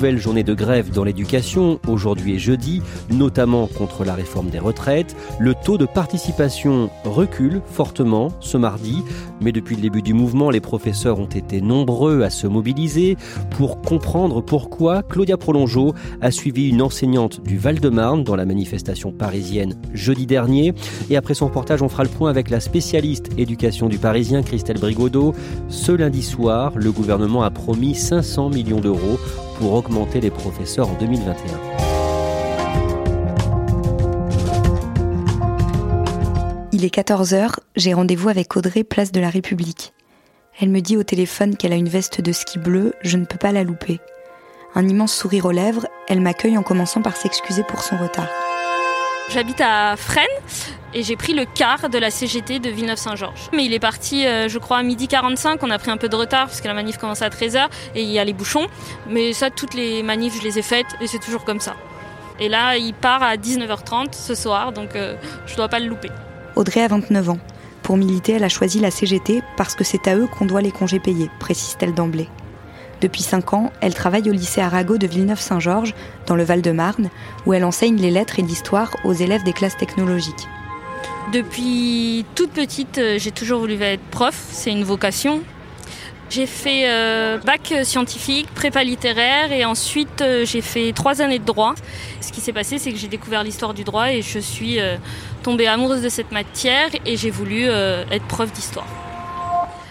Deux nouvelles journées de grève dans l'éducation, aujourd'hui et jeudi, notamment contre la réforme des retraites. Le taux de participation recule fortement ce mardi, mais depuis le début du mouvement, les professeurs ont été nombreux à se mobiliser. Pour comprendre pourquoi, Claudia Prolongeau a suivi une enseignante du Val-de-Marne dans la manifestation parisienne jeudi dernier. Et après son reportage, on fera le point avec la spécialiste éducation du Parisien, Christelle Brigodeau. Ce lundi soir, le gouvernement a promis 500 millions d'euros pour augmenter les professeurs en 2021. Il est 14h, j'ai rendez-vous avec Audrey, place de la République. Elle me dit au téléphone qu'elle a une veste de ski bleue, je ne peux pas la louper. Un immense sourire aux lèvres, elle m'accueille en commençant par s'excuser pour son retard. J'habite à Fresnes et j'ai pris le car de la CGT de Villeneuve-Saint-Georges. Mais il est parti, euh, je crois, à midi 45. On a pris un peu de retard parce que la manif commence à 13h et il y a les bouchons. Mais ça, toutes les manifs, je les ai faites et c'est toujours comme ça. Et là, il part à 19h30 ce soir, donc euh, je dois pas le louper. Audrey a 29 ans. Pour militer, elle a choisi la CGT parce que c'est à eux qu'on doit les congés payés, précise-t-elle d'emblée. Depuis 5 ans, elle travaille au lycée Arago de Villeneuve-Saint-Georges, dans le Val-de-Marne, où elle enseigne les lettres et l'histoire aux élèves des classes technologiques. Depuis toute petite, euh, j'ai toujours voulu être prof, c'est une vocation. J'ai fait euh, bac scientifique, prépa littéraire et ensuite euh, j'ai fait trois années de droit. Ce qui s'est passé, c'est que j'ai découvert l'histoire du droit et je suis euh, tombée amoureuse de cette matière et j'ai voulu être prof d'histoire.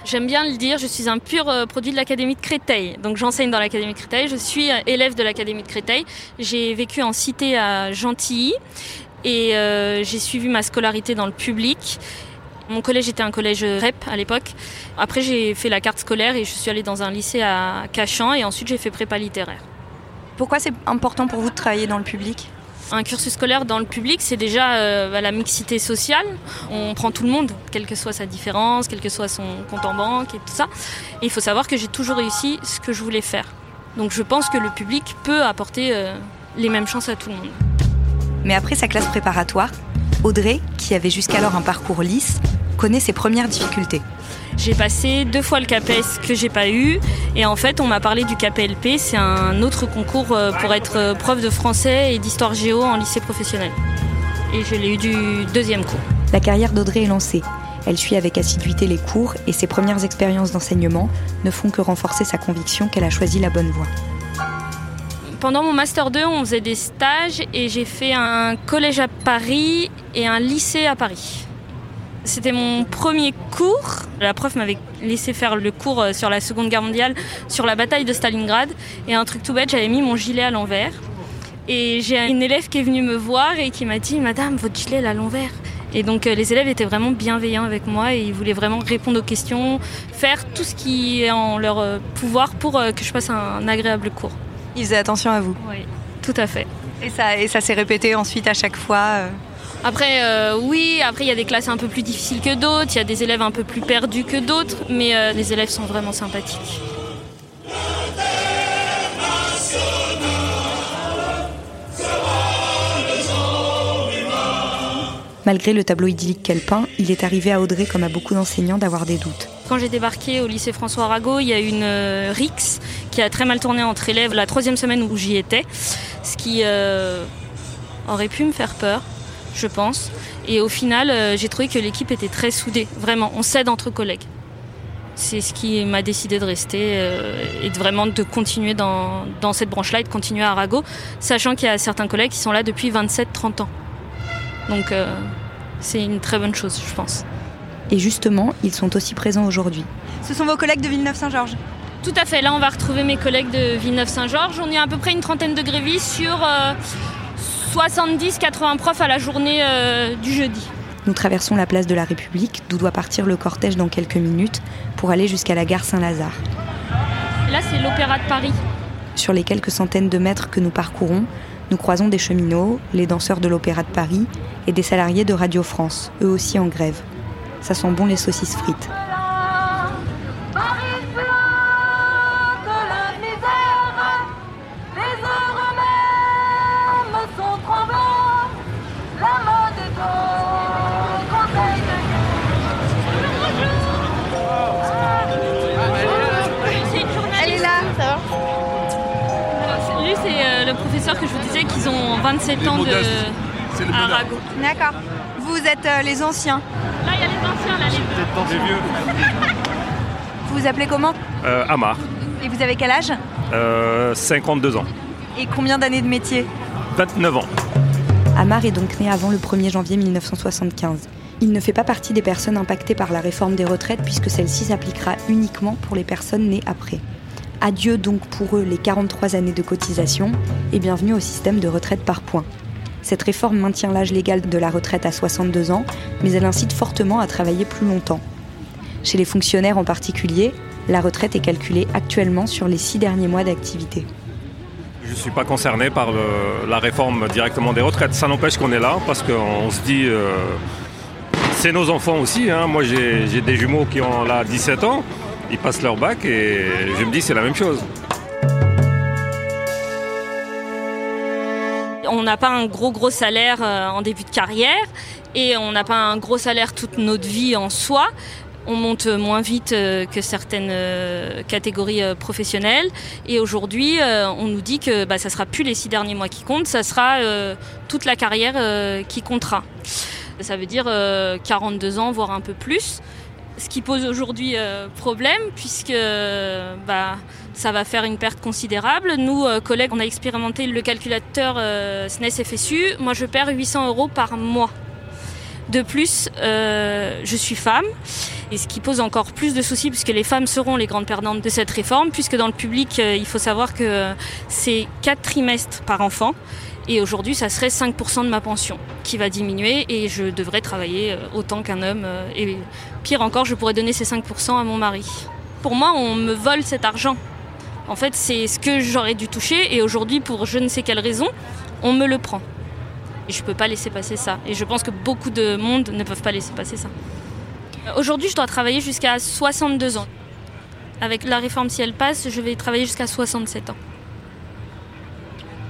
J'aime bien le dire, je suis un pur produit de l'Académie de Créteil. Donc j'enseigne dans l'Académie de Créteil, je suis élève de l'Académie de Créteil. J'ai vécu en cité à Gentilly et euh, j'ai suivi ma scolarité dans le public. Mon collège était un collège REP à l'époque. Après j'ai fait la carte scolaire et je suis allée dans un lycée à Cachan et ensuite j'ai fait prépa littéraire. Pourquoi c'est important pour vous de travailler dans le public? Un cursus scolaire dans le public, c'est déjà euh, bah, la mixité sociale. On prend tout le monde, quelle que soit sa différence, quel que soit son compte en banque et tout ça. Et il faut savoir que j'ai toujours réussi ce que je voulais faire. Donc je pense que le public peut apporter euh, les mêmes chances à tout le monde. Mais après sa classe préparatoire, Audrey, qui avait jusqu'alors un parcours lisse, connaît ses premières difficultés. J'ai passé deux fois le CAPES que j'ai pas eu et en fait on m'a parlé du KPLP, c'est un autre concours euh, pour être euh, prof de français et d'histoire géo en lycée professionnel. Et je l'ai eu du deuxième coup. La carrière d'Audrey est lancée. Elle suit avec assiduité les cours et ses premières expériences d'enseignement ne font que renforcer sa conviction qu'elle a choisi la bonne voie. Pendant mon master 2, on faisait des stages et j'ai fait un collège à Paris et un lycée à Paris. C'était mon premier cours. La prof m'avait laissé faire le cours euh, sur la Seconde Guerre mondiale, sur la bataille de Stalingrad. Et un truc tout bête, j'avais mis mon gilet à l'envers. Et j'ai une élève qui est venue me voir et qui m'a dit Madame, votre gilet est à l'envers. Et donc euh, les élèves étaient vraiment bienveillants avec moi et ils voulaient vraiment répondre aux questions, faire tout ce qui est en leur euh, pouvoir pour que je passe un agréable cours. Il faisait attention à vous. Oui, tout à fait. Et ça, et ça s'est répété ensuite à chaque fois. euh. Après, euh, oui, après il y a des classes un peu plus difficiles que d'autres, il y a des élèves un peu plus perdus que d'autres, mais euh, les élèves sont vraiment sympathiques. Malgré le tableau idyllique qu'elle peint, il est arrivé à Audrey, comme à beaucoup d'enseignants, d'avoir des doutes. Quand j'ai débarqué au lycée François Arago, il y a une euh, RIX qui a très mal tourné entre élèves la troisième semaine où j'y étais, ce qui euh, aurait pu me faire peur, je pense. Et au final, euh, j'ai trouvé que l'équipe était très soudée, vraiment, on s'aide entre collègues. C'est ce qui m'a décidé de rester euh, et de vraiment de continuer dans, dans cette branche-là et de continuer à Arago, sachant qu'il y a certains collègues qui sont là depuis 27-30 ans. Donc c'est une très bonne chose, je pense. Et justement, ils sont aussi présents aujourd'hui. Ce sont vos collègues de Villeneuve-Saint-Georges Tout à fait, là on va retrouver mes collègues de Villeneuve-Saint-Georges. On est à peu près une trentaine de grévistes sur 70-80 profs à la journée du jeudi. Nous traversons la place de la République, d'où doit partir le cortège dans quelques minutes, pour aller jusqu'à la gare Saint-Lazare. Là, c'est l'Opéra de Paris. Sur les quelques centaines de mètres que nous parcourons, nous croisons des cheminots, les danseurs de l'Opéra de Paris et des salariés de Radio France, eux aussi en grève. Ça sent bon les saucisses frites. que je vous disais qu'ils ont 27 ans de Arago. D'accord. Vous êtes euh, les anciens Là, les les vieux. Vous vous appelez comment euh, Amar. Et vous avez quel âge euh, 52 ans. Et combien d'années de métier 29 ans. Amar est donc né avant le 1er janvier 1975. Il ne fait pas partie des personnes impactées par la réforme des retraites puisque celle-ci s'appliquera uniquement pour les personnes nées après. Adieu donc pour eux les 43 années de cotisation et bienvenue au système de retraite par points. Cette réforme maintient l'âge légal de la retraite à 62 ans, mais elle incite fortement à travailler plus longtemps. Chez les fonctionnaires en particulier, la retraite est calculée actuellement sur les six derniers mois d'activité. Je ne suis pas concerné par la réforme directement des retraites. Ça n'empêche qu'on est là parce qu'on se dit, euh, c'est nos enfants aussi. Hein. Moi j'ai des jumeaux qui ont là 17 ans ils passent leur bac et je me dis c'est la même chose. On n'a pas un gros gros salaire euh, en début de carrière et on n'a pas un gros salaire toute notre vie en soi. On monte moins vite euh, que certaines euh, catégories professionnelles. Et aujourd'hui, on nous dit que bah, ça sera plus les six derniers mois qui comptent, ça sera toute la carrière qui comptera. Ça veut dire 42 ans, voire un peu plus ce qui pose aujourd'hui problème puisque bah, ça va faire une perte considérable. Nous, euh, collègues, on a expérimenté le calculateur euh, SNES FSU. Moi, je perds 800 euros par mois. De plus, je suis femme, et ce qui pose encore plus de soucis, puisque les femmes seront les grandes perdantes de cette réforme, puisque dans le public, il faut savoir que c'est 4 trimestres par enfant. Et aujourd'hui, ça serait 5% de ma pension qui va diminuer et je devrais travailler euh, autant qu'un homme. Euh, et pire encore, je pourrais donner ces 5% à mon mari. Pour moi, on me vole cet argent. En fait, c'est ce que j'aurais dû toucher et aujourd'hui, pour je ne sais quelle raison, on me le prend. Et je ne peux pas laisser passer ça. Et je pense que beaucoup de monde ne peuvent pas laisser passer ça. Aujourd'hui, je dois travailler jusqu'à 62 ans. Avec la réforme, si elle passe, je vais travailler jusqu'à 67 ans.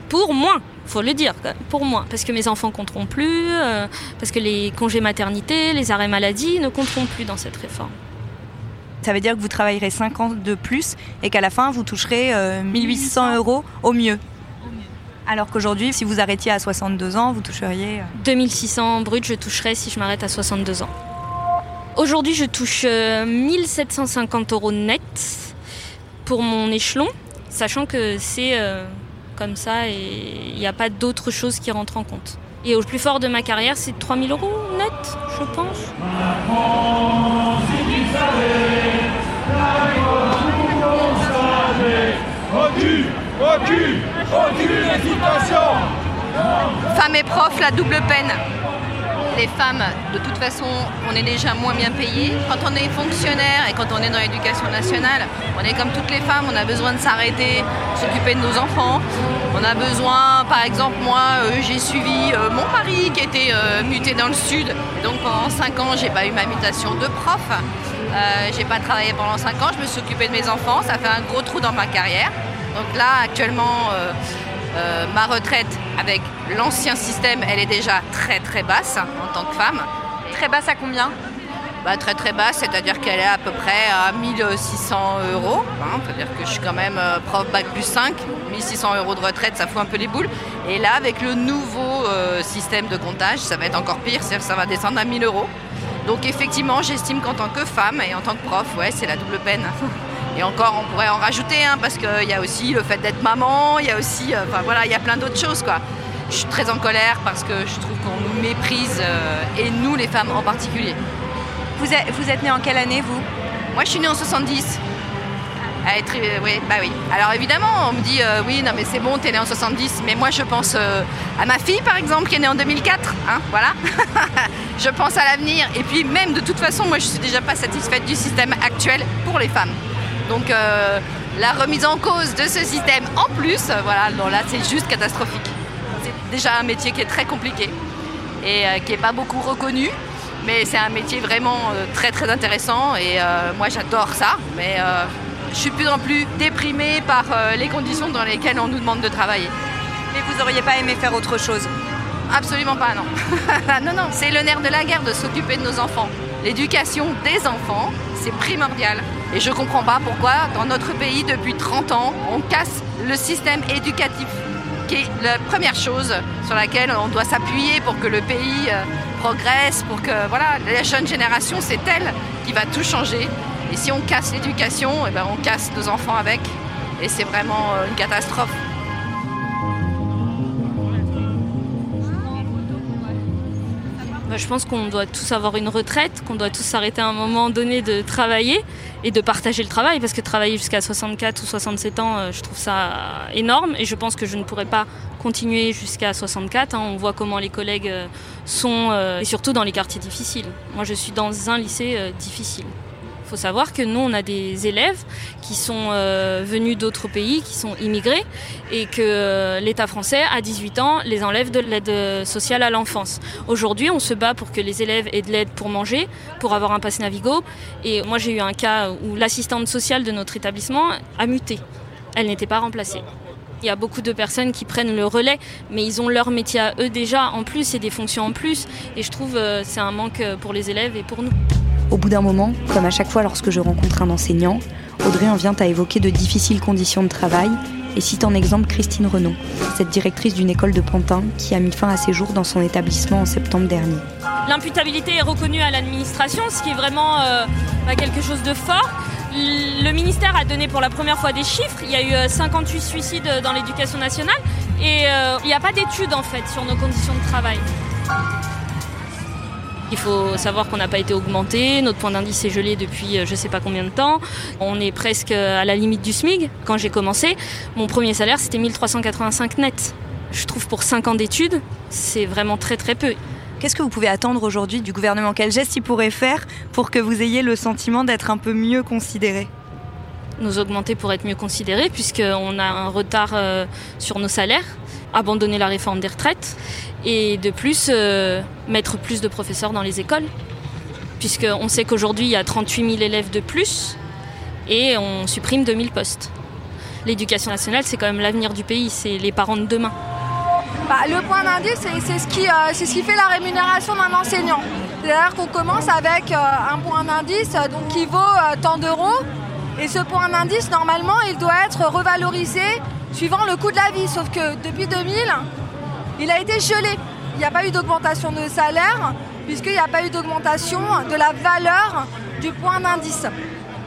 Pour moins faut le dire, pour moi, parce que mes enfants compteront plus, euh, parce que les congés maternité, les arrêts maladie ne compteront plus dans cette réforme. Ça veut dire que vous travaillerez 5 ans de plus et qu'à la fin, vous toucherez 1800 euh, euros au mieux. Alors qu'aujourd'hui, si vous arrêtiez à 62 ans, vous toucheriez... 2600 euh, brut, je toucherais si je m'arrête à 62 ans. Aujourd'hui, je touche 1750 euros net pour mon échelon, sachant que c'est comme ça et il n'y a pas d'autre chose qui rentre en compte. Et au plus fort de ma carrière, c'est 3000 euros net, je pense. Femme et prof, la double peine les femmes, de toute façon, on est déjà moins bien payées. Quand on est fonctionnaire et quand on est dans l'éducation nationale, on est comme toutes les femmes, on a besoin de s'arrêter, s'occuper de nos enfants. On a besoin, par exemple, moi, euh, j'ai suivi euh, mon mari qui était euh, muté dans le sud. donc pendant 5 ans, j'ai pas eu ma mutation de prof. j'ai pas travaillé pendant 5 ans, je me suis occupée de mes enfants, ça fait un gros trou dans ma carrière. Donc là, actuellement, euh, ma retraite avec l'ancien système, elle est déjà très très basse en tant que femme. Très basse à combien? Bah, Très très basse, c'est-à-dire qu'elle est à peu près à 1600 euros. Hein, c'est-à-dire que je suis quand même euh, prof bac plus 5, 1600 euros de retraite, ça fout un peu les boules. Et là, avec le nouveau euh, système de comptage, ça va être encore pire, c'est-à-dire que ça va descendre à 1000 euros. Donc effectivement, j'estime qu'en tant que femme et en tant que prof, ouais, c'est la double peine. Et encore, on pourrait en rajouter, hein, parce qu'il y a aussi le fait d'être maman, il y a aussi, euh, enfin voilà, il y a plein d'autres choses, quoi. Je suis très en colère parce que je trouve qu'on nous méprise, euh, et nous, les femmes en particulier. Vous êtes, vous êtes née en quelle année, vous? Moi, je suis née en 70. Oui, bah oui. Alors évidemment, on me dit euh, oui, non mais c'est bon, t'es née en 70, mais moi je pense euh, à ma fille par exemple qui est née en 2004, hein, voilà. je pense à l'avenir et puis même de toute façon, moi je suis déjà pas satisfaite du système actuel pour les femmes. Donc euh, la remise en cause de ce système en plus, voilà, là c'est juste catastrophique. C'est déjà un métier qui est très compliqué et qui n'est pas beaucoup reconnu. Mais c'est un métier vraiment très très intéressant et moi j'adore ça. Mais je suis plus en plus déprimée par euh, les conditions dans lesquelles on nous demande de travailler. Mais vous n'auriez pas aimé faire autre chose? Absolument pas, non. non, non, c'est le nerf de la guerre de s'occuper de nos enfants. L'éducation des enfants, c'est primordial. Et je ne comprends pas pourquoi, dans notre pays, depuis 30 ans, on casse le système éducatif, qui est la première chose sur laquelle on doit s'appuyer pour que le pays euh, progresse, pour que voilà, la jeune génération, c'est elle qui va tout changer. Et si on casse l'éducation, eh ben on casse nos enfants avec. Et c'est vraiment euh, une catastrophe. Bah, je pense qu'on doit tous avoir une retraite, qu'on doit tous s'arrêter à un moment donné de travailler et de partager le travail, parce que travailler jusqu'à 64 ou 67 ans, euh, je trouve ça énorme, et je pense que je ne pourrais pas continuer jusqu'à 64. Hein. On voit comment les collègues euh, sont, et surtout dans les quartiers difficiles. Moi, je suis dans un lycée difficile. Il faut savoir que nous, on a des élèves qui sont euh, venus d'autres pays, qui sont immigrés, et que euh, l'État français, à 18 ans, les enlève de l'aide sociale à l'enfance. Aujourd'hui, on se bat pour que les élèves aient de l'aide pour manger, pour avoir un pass Navigo. Et moi, j'ai eu un cas où l'assistante sociale de notre établissement a muté. Elle n'était pas remplacée. Il y a beaucoup de personnes qui prennent le relais, mais ils ont leur métier à eux déjà en plus et des fonctions en plus. Et je trouve que euh, c'est un manque pour les élèves et pour nous. Au bout d'un moment, comme à chaque fois lorsque je rencontre un enseignant, Audrey en vient à évoquer de difficiles conditions de travail et cite en exemple Christine Renaud, cette directrice d'une école de Pantin qui a mis fin à ses jours dans son établissement en septembre dernier. L'imputabilité est reconnue à l'administration, ce qui est vraiment euh, bah, quelque chose de fort. Le ministère a donné pour la première fois des chiffres. Il y a eu 58 euh, suicides dans l'éducation nationale et euh, il n'y a pas d'études en fait sur nos conditions de travail. Il faut savoir qu'on n'a pas été augmenté, notre point d'indice est gelé depuis euh, je ne sais pas combien de temps. On est presque à la limite du SMIC. Quand j'ai commencé, mon premier salaire c'était 1385 net. Je trouve pour 5 ans d'études, c'est vraiment très très peu. Qu'est-ce que vous pouvez attendre aujourd'hui du gouvernement? Quel geste il pourrait faire pour que vous ayez le sentiment d'être un peu mieux considéré? Nous augmenter pour être mieux considérés, puisqu'on a un retard euh, sur nos salaires, abandonner la réforme des retraites et de plus euh, mettre plus de professeurs dans les écoles, puisqu'on sait qu'aujourd'hui il y a 38 000 élèves de plus et on supprime 2000 postes. L'éducation nationale, c'est quand même l'avenir du pays, c'est les parents de demain. Bah, le point d'indice, c'est ce, qui, euh, ce qui fait la rémunération d'un enseignant. C'est-à-dire qu'on commence avec euh, un point d'indice qui vaut tant d'euros. Et ce point d'indice, normalement, il doit être revalorisé suivant le coût de la vie. Sauf que depuis 2000, il a été gelé. Il n'y a pas eu d'augmentation de salaire puisqu'il n'y a pas eu d'augmentation de la valeur du point d'indice.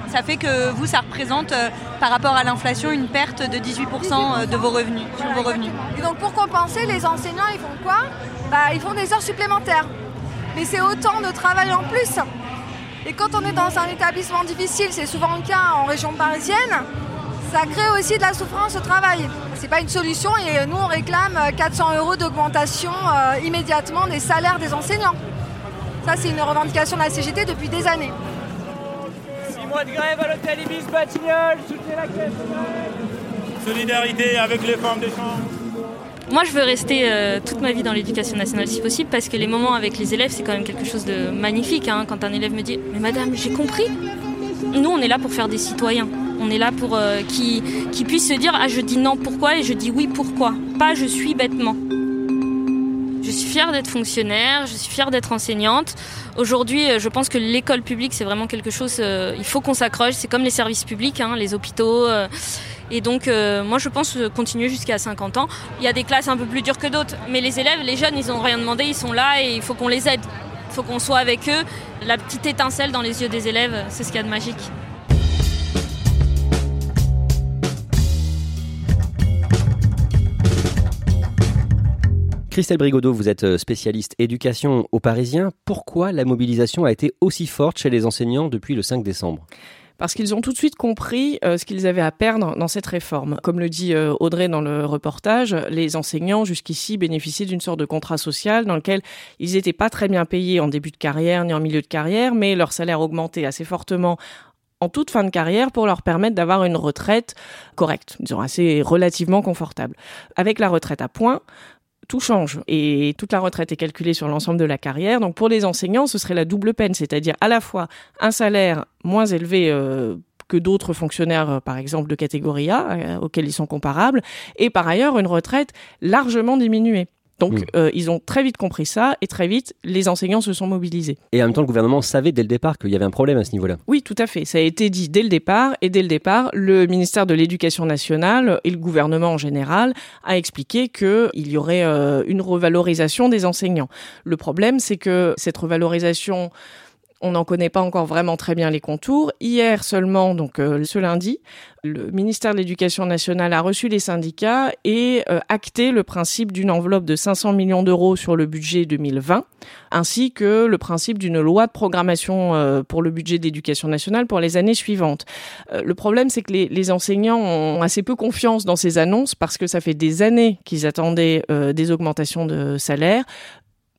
Ça fait que vous, ça représente euh, par rapport à l'inflation une perte de 18%, euh, de vos revenus, sur vos revenus. Et donc pour compenser, les enseignants, ils font quoi? Bah, Ils font des heures supplémentaires. Mais c'est autant de travail en plus. Et quand on est dans un établissement difficile, c'est souvent le cas en région parisienne, ça crée aussi de la souffrance au travail. C'est pas une solution et nous on réclame 400 euros d'augmentation euh, immédiatement des salaires des enseignants. Ça c'est une revendication de la CGT depuis des années. 6 mois de grève à l'hôtel Ibis Batignolles, soutenez la caisse Solidarité avec les femmes des chambres. Moi, je veux rester euh, toute ma vie dans l'éducation nationale si possible parce que les moments avec les élèves, c'est quand même quelque chose de magnifique. Hein. quand un élève me dit Mais madame, j'ai compris. Nous, on est là pour faire des citoyens. On est là pour euh, qu'ils qui puissent se dire ah je dis non pourquoi et je dis oui pourquoi. Pas je suis bêtement. Je suis fière d'être fonctionnaire, je suis fière d'être enseignante. Aujourd'hui, euh, je pense que l'école publique, c'est vraiment quelque chose, euh, il faut qu'on s'accroche. C'est comme les services publics, hein, les hôpitaux. et donc, moi, je pense continuer jusqu'à 50 ans. Il y a des classes un peu plus dures que d'autres, mais les élèves, les jeunes, ils n'ont rien demandé, ils sont là et il faut qu'on les aide. Il faut qu'on soit avec eux. La petite étincelle dans les yeux des élèves, c'est ce qu'il y a de magique. Christelle Brigodeau, vous êtes euh, spécialiste éducation aux Parisiens. Pourquoi la mobilisation a été aussi forte chez les enseignants depuis le 5 décembre? Parce qu'ils ont tout de suite compris euh, ce qu'ils avaient à perdre dans cette réforme. Comme le dit euh, Audrey dans le reportage, les enseignants jusqu'ici bénéficiaient d'une sorte de contrat social dans lequel ils n'étaient pas très bien payés en début de carrière ni en milieu de carrière, mais leur salaire augmentait assez fortement en toute fin de carrière pour leur permettre d'avoir une retraite correcte, disons assez relativement confortable. Avec la retraite à points, tout change et toute la retraite est calculée sur l'ensemble de la carrière. Donc pour les enseignants, ce serait la double peine, c'est-à-dire à la fois un salaire moins élevé euh, que d'autres fonctionnaires, euh, par exemple de catégorie A, euh, auxquels ils sont comparables, et par ailleurs une retraite largement diminuée. Donc, Mm. euh, ils ont très vite compris ça et très vite, les enseignants se sont mobilisés. Et en même temps, le gouvernement savait dès le départ qu'il y avait un problème à ce niveau-là. Oui, tout à fait. Ça a été dit dès le départ. Et dès le départ, le ministère de l'Éducation nationale et le gouvernement en général a expliqué qu'il y aurait euh, une revalorisation des enseignants. Le problème, c'est que cette revalorisation on n'en connaît pas encore vraiment très bien les contours. Hier seulement, donc euh, ce lundi, le ministère de l'Éducation nationale a reçu les syndicats et euh, acté le principe d'une enveloppe de 500 millions d'euros sur le budget 2020, ainsi que le principe d'une loi de programmation euh, pour le budget d'éducation nationale pour les années suivantes. Le problème, c'est que les, les, enseignants ont assez peu confiance dans ces annonces parce que ça fait des années qu'ils attendaient des augmentations de salaire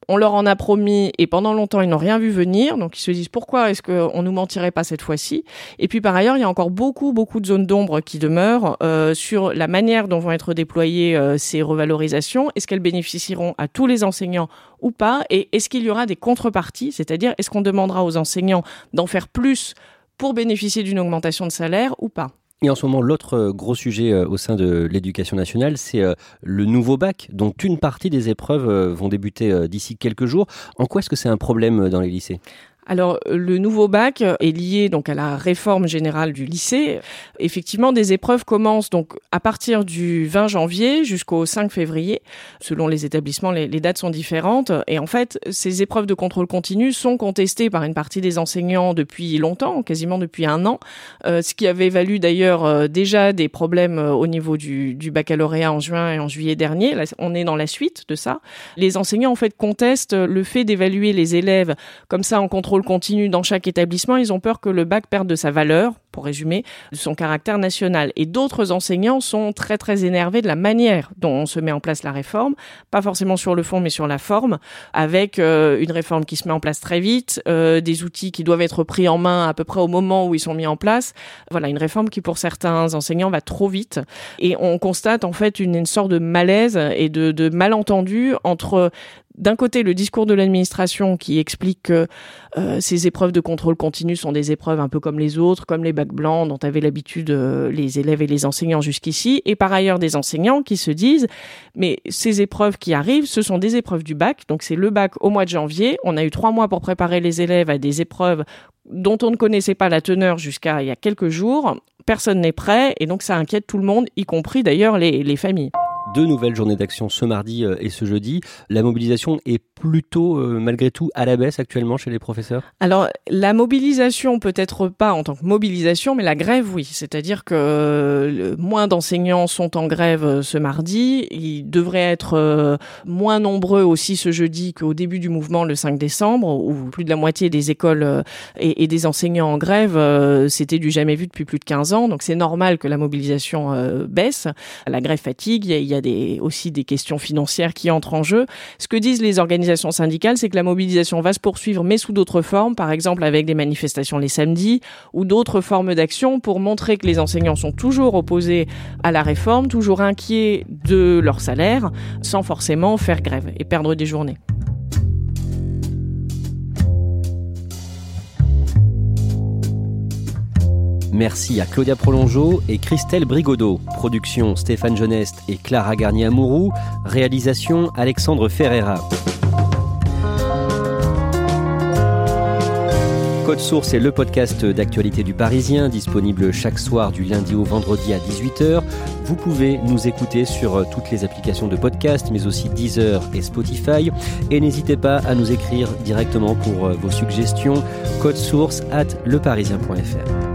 on leur en a promis et pendant longtemps ils n'ont rien vu venir, donc ils se disent pourquoi est-ce qu'on nous mentirait pas cette fois-ci? Et puis par ailleurs il y a encore beaucoup beaucoup de zones d'ombre qui demeurent euh, sur la manière dont vont être déployées euh, ces revalorisations. Est-ce qu'elles bénéficieront à tous les enseignants ou pas? Et est-ce qu'il y aura des contreparties? C'est-à-dire est-ce qu'on demandera aux enseignants d'en faire plus pour bénéficier d'une augmentation de salaire ou pas? Et en ce moment, l'autre gros sujet au sein de l'éducation nationale, c'est le nouveau bac, dont une partie des épreuves vont débuter d'ici quelques jours. En quoi est-ce que c'est un problème dans les lycées? Alors, le nouveau bac est lié donc à la réforme générale du lycée. Effectivement, des épreuves commencent donc à partir du 20 janvier jusqu'au 5 février. Selon les établissements, les, dates sont différentes. Et en fait, ces épreuves de contrôle continu sont contestées par une partie des enseignants depuis longtemps, quasiment depuis un an, euh, ce qui avait valu d'ailleurs euh, déjà des problèmes euh, au niveau du, baccalauréat en juin et en juillet dernier. On est dans la suite de ça. Les enseignants, en fait, contestent le fait d'évaluer les élèves comme ça en contrôle continu dans chaque établissement, ils ont peur que le bac perde de sa valeur, pour résumer, de son caractère national. Et d'autres enseignants sont très très énervés de la manière dont on se met en place la réforme, pas forcément sur le fond mais sur la forme, avec euh, une réforme qui se met en place très vite, euh, des outils qui doivent être pris en main à peu près au moment où ils sont mis en place. Voilà, une réforme qui pour certains enseignants va trop vite. Et on constate en fait une, une sorte de malaise et de, de malentendu entre d'un côté le discours de l'administration qui explique que euh, ces épreuves de contrôle continu sont des épreuves un peu comme les autres, comme les bacs blancs dont avaient l'habitude euh, les élèves et les enseignants jusqu'ici, et par ailleurs des enseignants qui se disent mais ces épreuves qui arrivent, ce sont des épreuves du bac, donc c'est le bac au mois de janvier, on a eu trois mois pour préparer les élèves à des épreuves dont on ne connaissait pas la teneur jusqu'à il y a quelques jours, personne n'est prêt, et donc ça inquiète tout le monde, y compris d'ailleurs les, les familles deux nouvelles journées d'action ce mardi et ce jeudi. La mobilisation est plutôt, euh, malgré tout, à la baisse actuellement chez les professeurs? Alors, la mobilisation, peut-être pas en tant que mobilisation, mais la grève, oui. C'est-à-dire que euh, moins d'enseignants sont en grève euh, ce mardi. Ils devraient être euh, moins nombreux aussi ce jeudi qu'au début du mouvement le 5 décembre, où plus de la moitié des écoles euh, et, des enseignants en grève, euh, c'était du jamais vu depuis plus de 15 ans. Donc, c'est normal que la mobilisation baisse. La grève fatigue. Y a aussi des questions financières qui entrent en jeu. Ce que disent les organisations syndicales, c'est que la mobilisation va se poursuivre, mais sous d'autres formes, par exemple avec des manifestations les samedis ou d'autres formes d'action pour montrer que les enseignants sont toujours opposés à la réforme, toujours inquiets de leur salaire, sans forcément faire grève et perdre des journées. Merci à Claudia Prolongeau et Christelle Brigodeau. Production Stéphane Geneste et Clara Garnier-Amouroux. Réalisation Alexandre Ferreira. Code Source est le podcast d'actualité du Parisien, disponible chaque soir du lundi au vendredi à 18h. Vous pouvez nous écouter sur toutes les applications de podcast, mais aussi Deezer et Spotify. Et n'hésitez pas à nous écrire directement pour vos suggestions. Code Source at leparisien.fr.